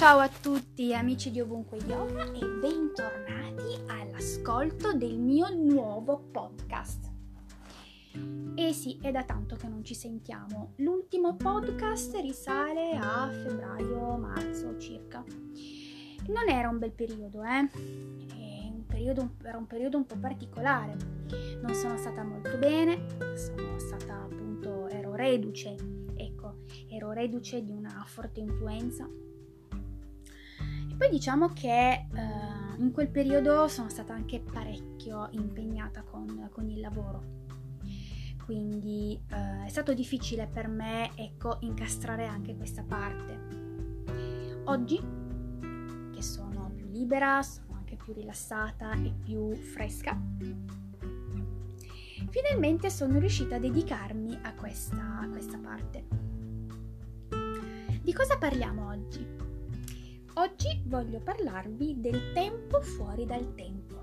Ciao a tutti amici di Ovunque Yoga e bentornati all'ascolto del mio nuovo podcast. E sì, è da tanto che non ci sentiamo. L'ultimo podcast risale a febbraio-marzo circa. Non era un bel periodo, eh? Un periodo, era un periodo un po' particolare. Non sono stata molto bene, sono stata appunto, ero reduce, ecco, ero reduce di una forte influenza poi diciamo che uh, in quel periodo sono stata anche parecchio impegnata con, con il lavoro. Quindi uh, è stato difficile per me, ecco, incastrare anche questa parte. Oggi, che sono più libera, sono anche più rilassata e più fresca, finalmente sono riuscita a dedicarmi a questa, a questa parte. Di cosa parliamo oggi? Oggi voglio parlarvi del tempo fuori dal tempo.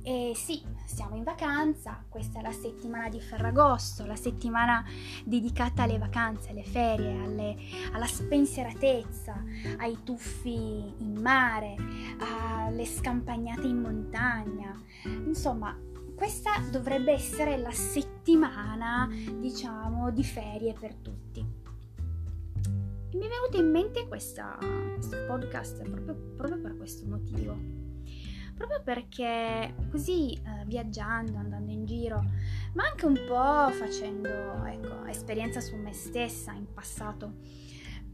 E sì, siamo in vacanza, questa è la settimana di Ferragosto, la settimana dedicata alle vacanze, alle ferie, alle, alla spensieratezza, ai tuffi in mare, alle scampagnate in montagna. Insomma, questa dovrebbe essere la settimana, diciamo, di ferie per tutti mi è venuto in mente questa, questo podcast proprio, proprio, per questo motivo. Proprio perché così eh, viaggiando, andando in giro, ma anche un po' facendo ecco, esperienza su me stessa in passato,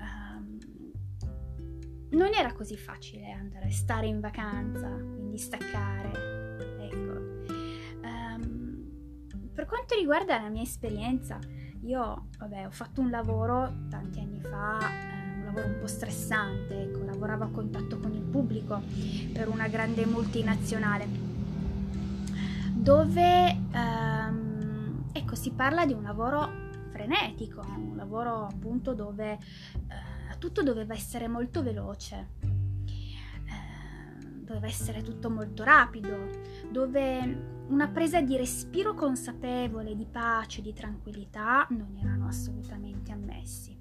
ehm, non era così facile andare, stare in vacanza, quindi staccare. Ecco. Um, per quanto riguarda la mia esperienza, io, vabbè, ho fatto un lavoro tanti anni fa, eh, un lavoro un po' stressante, ecco, lavoravo a contatto con il pubblico per una grande multinazionale, dove, ehm, ecco, si parla di un lavoro frenetico, un lavoro appunto dove eh, tutto doveva essere molto veloce, doveva essere tutto molto rapido, dove una presa di respiro consapevole, di pace, di tranquillità non erano assolutamente ammessi.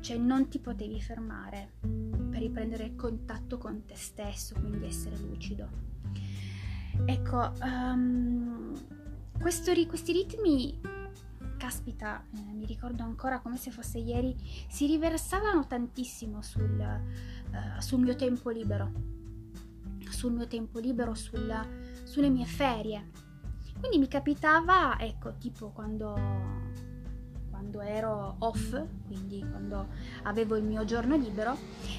Cioè non ti potevi fermare per riprendere contatto con te stesso, quindi essere lucido. Ecco, um, questo, questi ritmi, caspita, eh, mi ricordo ancora come se fosse ieri, si riversavano tantissimo sul, uh, sul mio tempo libero sul mio tempo libero, sulla, sulle mie ferie. Quindi mi capitava, ecco, tipo quando, quando ero off, quindi quando avevo il mio giorno libero,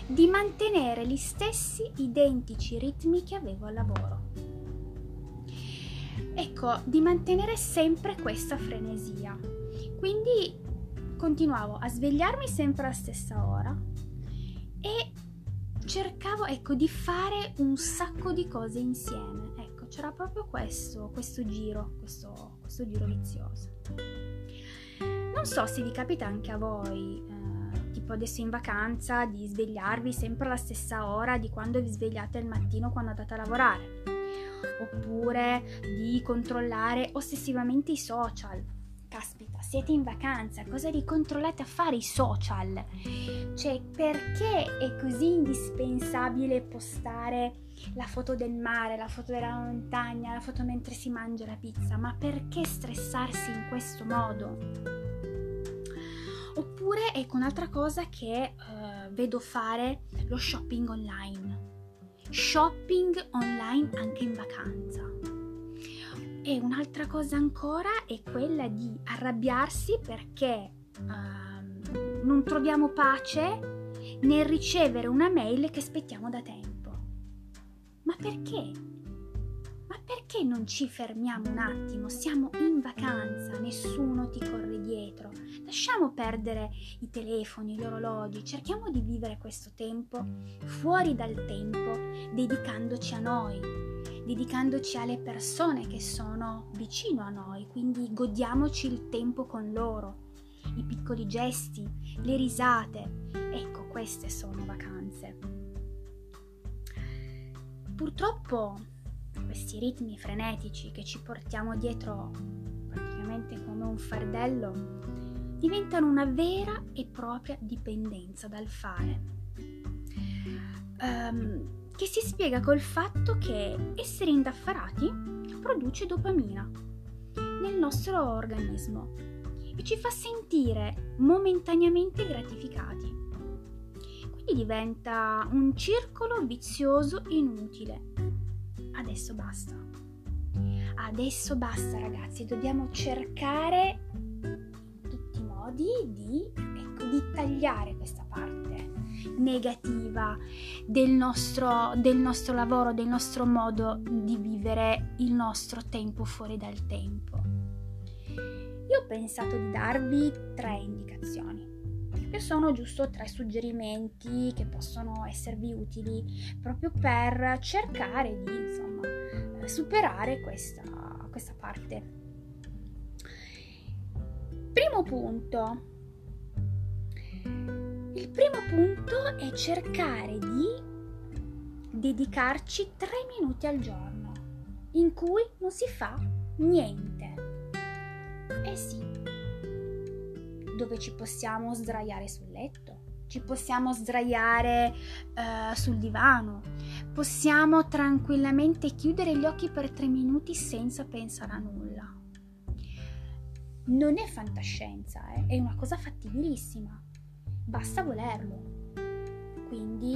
di mantenere gli stessi identici ritmi che avevo al lavoro. Ecco, di mantenere sempre questa frenesia. Quindi continuavo a svegliarmi sempre alla stessa ora cercavo ecco di fare un sacco di cose insieme. Ecco c'era proprio questo questo giro questo, questo giro vizioso. Non so se vi capita anche a voi eh, tipo adesso in vacanza di svegliarvi sempre alla stessa ora di quando vi svegliate il mattino quando andate a lavorare. Oppure di controllare ossessivamente i social siete in vacanza, cosa ricontrollate a fare i social? Cioè, perché è così indispensabile postare la foto del mare, la foto della montagna, la foto mentre si mangia la pizza? Ma perché stressarsi in questo modo? Oppure, ecco, un'altra cosa che uh, vedo fare, lo shopping online. Shopping online anche in vacanza e un'altra cosa ancora è quella di arrabbiarsi perché uh, non troviamo pace nel ricevere una mail che aspettiamo da tempo. Ma perché? Ma perché non ci fermiamo un attimo? Siamo in vacanza, nessuno ti corre dietro. Lasciamo perdere i telefoni, gli orologi, cerchiamo di vivere questo tempo fuori dal tempo, dedicandoci a noi, dedicandoci alle persone che sono vicino a noi, quindi godiamoci il tempo con loro, i piccoli gesti, le risate. Ecco, queste sono vacanze. Purtroppo questi ritmi frenetici che ci portiamo dietro praticamente come un fardello diventano una vera e propria dipendenza dal fare. um, che si spiega col fatto che essere indaffarati produce dopamina nel nostro organismo e ci fa sentire momentaneamente gratificati. Quindi diventa un circolo vizioso inutile. Adesso basta. Adesso basta ragazzi, dobbiamo cercare modi di, ecco, di tagliare questa parte negativa del nostro, del nostro lavoro, del nostro modo di vivere il nostro tempo fuori dal tempo. Io ho pensato di darvi tre indicazioni che sono giusto tre suggerimenti che possono esservi utili proprio per cercare di insomma superare questa, questa parte. Primo punto. Il primo punto è cercare di dedicarci tre minuti al giorno in cui non si fa niente. Eh sì, dove ci possiamo sdraiare sul letto, ci possiamo sdraiare uh, sul divano, possiamo tranquillamente chiudere gli occhi per tre minuti senza pensare a nulla. Non è fantascienza, eh? è una cosa fattibilissima, basta volerlo. Quindi,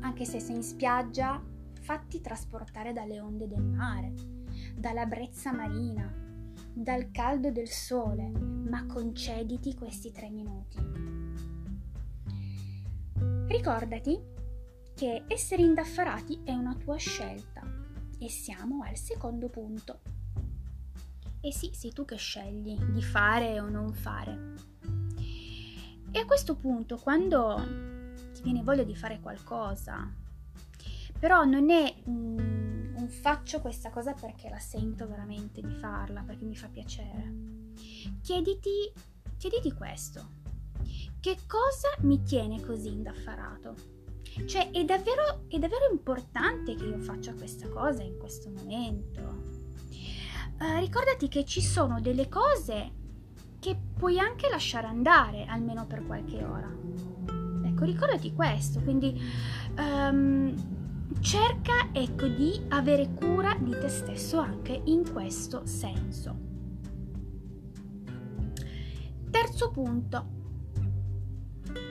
anche se sei in spiaggia, fatti trasportare dalle onde del mare, dalla brezza marina, dal caldo del sole, ma concediti questi tre minuti. Ricordati che essere indaffarati è una tua scelta e siamo al secondo punto. E sì, sei tu che scegli di fare o non fare. E a questo punto, quando ti viene voglia di fare qualcosa, però non è un, un faccio questa cosa perché la sento veramente di farla, perché mi fa piacere. Chiediti, chiediti questo. Che cosa mi tiene così indaffarato? Cioè, è davvero, è davvero importante che io faccia questa cosa in questo momento. Uh, ricordati che ci sono delle cose che puoi anche lasciare andare, almeno per qualche ora. Ecco, ricordati questo, quindi um, cerca ecco di avere cura di te stesso anche in questo senso. Terzo punto.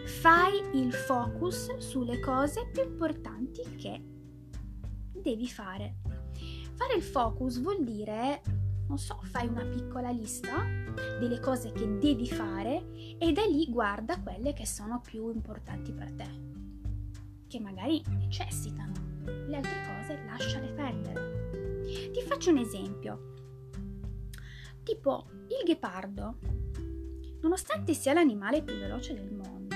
Fai il focus sulle cose più importanti che devi fare. Fare il focus vuol dire, non so, fai una piccola lista delle cose che devi fare e da lì guarda quelle che sono più importanti per te, che magari necessitano le altre cose lasciale perdere. Ti faccio un esempio. Tipo, il ghepardo, nonostante sia l'animale più veloce del mondo,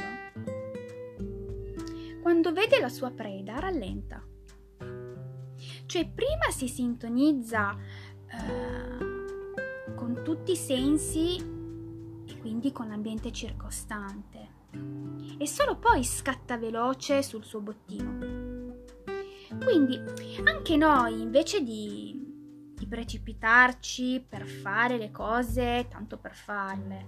quando vede la sua preda rallenta. Cioè, prima si sintonizza eh, con tutti i sensi e quindi con l'ambiente circostante e solo poi scatta veloce sul suo bottino. Quindi anche noi invece di, di precipitarci per fare le cose tanto per farle,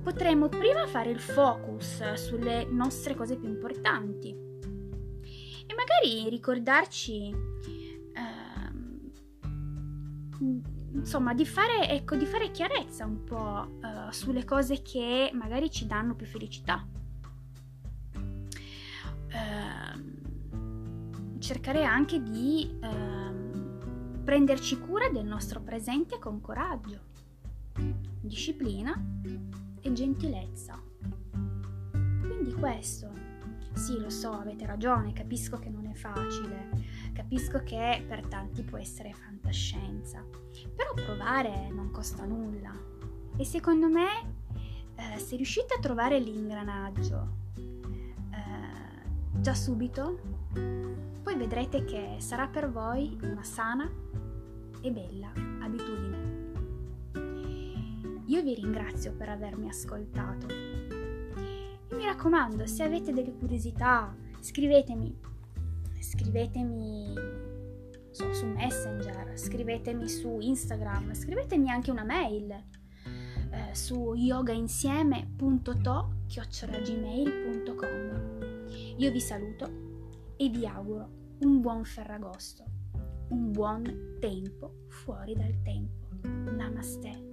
potremmo prima fare il focus sulle nostre cose più importanti e magari ricordarci insomma di fare, ecco, di fare chiarezza un po' eh, sulle cose che magari ci danno più felicità. Eh, cercare anche di ehm, prenderci cura del nostro presente con coraggio, disciplina e gentilezza. Quindi questo, sì lo so, avete ragione, capisco che non è facile, capisco che per tanti può essere fantascienza, però provare non costa nulla e secondo me eh, se riuscite a trovare l'ingranaggio eh, già subito poi vedrete che sarà per voi una sana e bella abitudine. Io vi ringrazio per avermi ascoltato. E mi raccomando, se avete delle curiosità, scrivetemi. Scrivetemi so, su Messenger, scrivetemi su Instagram, scrivetemi anche una mail eh, su yogainsieme.to-gmail.com Io vi saluto e vi auguro un buon Ferragosto, un buon tempo fuori dal tempo. Namaste.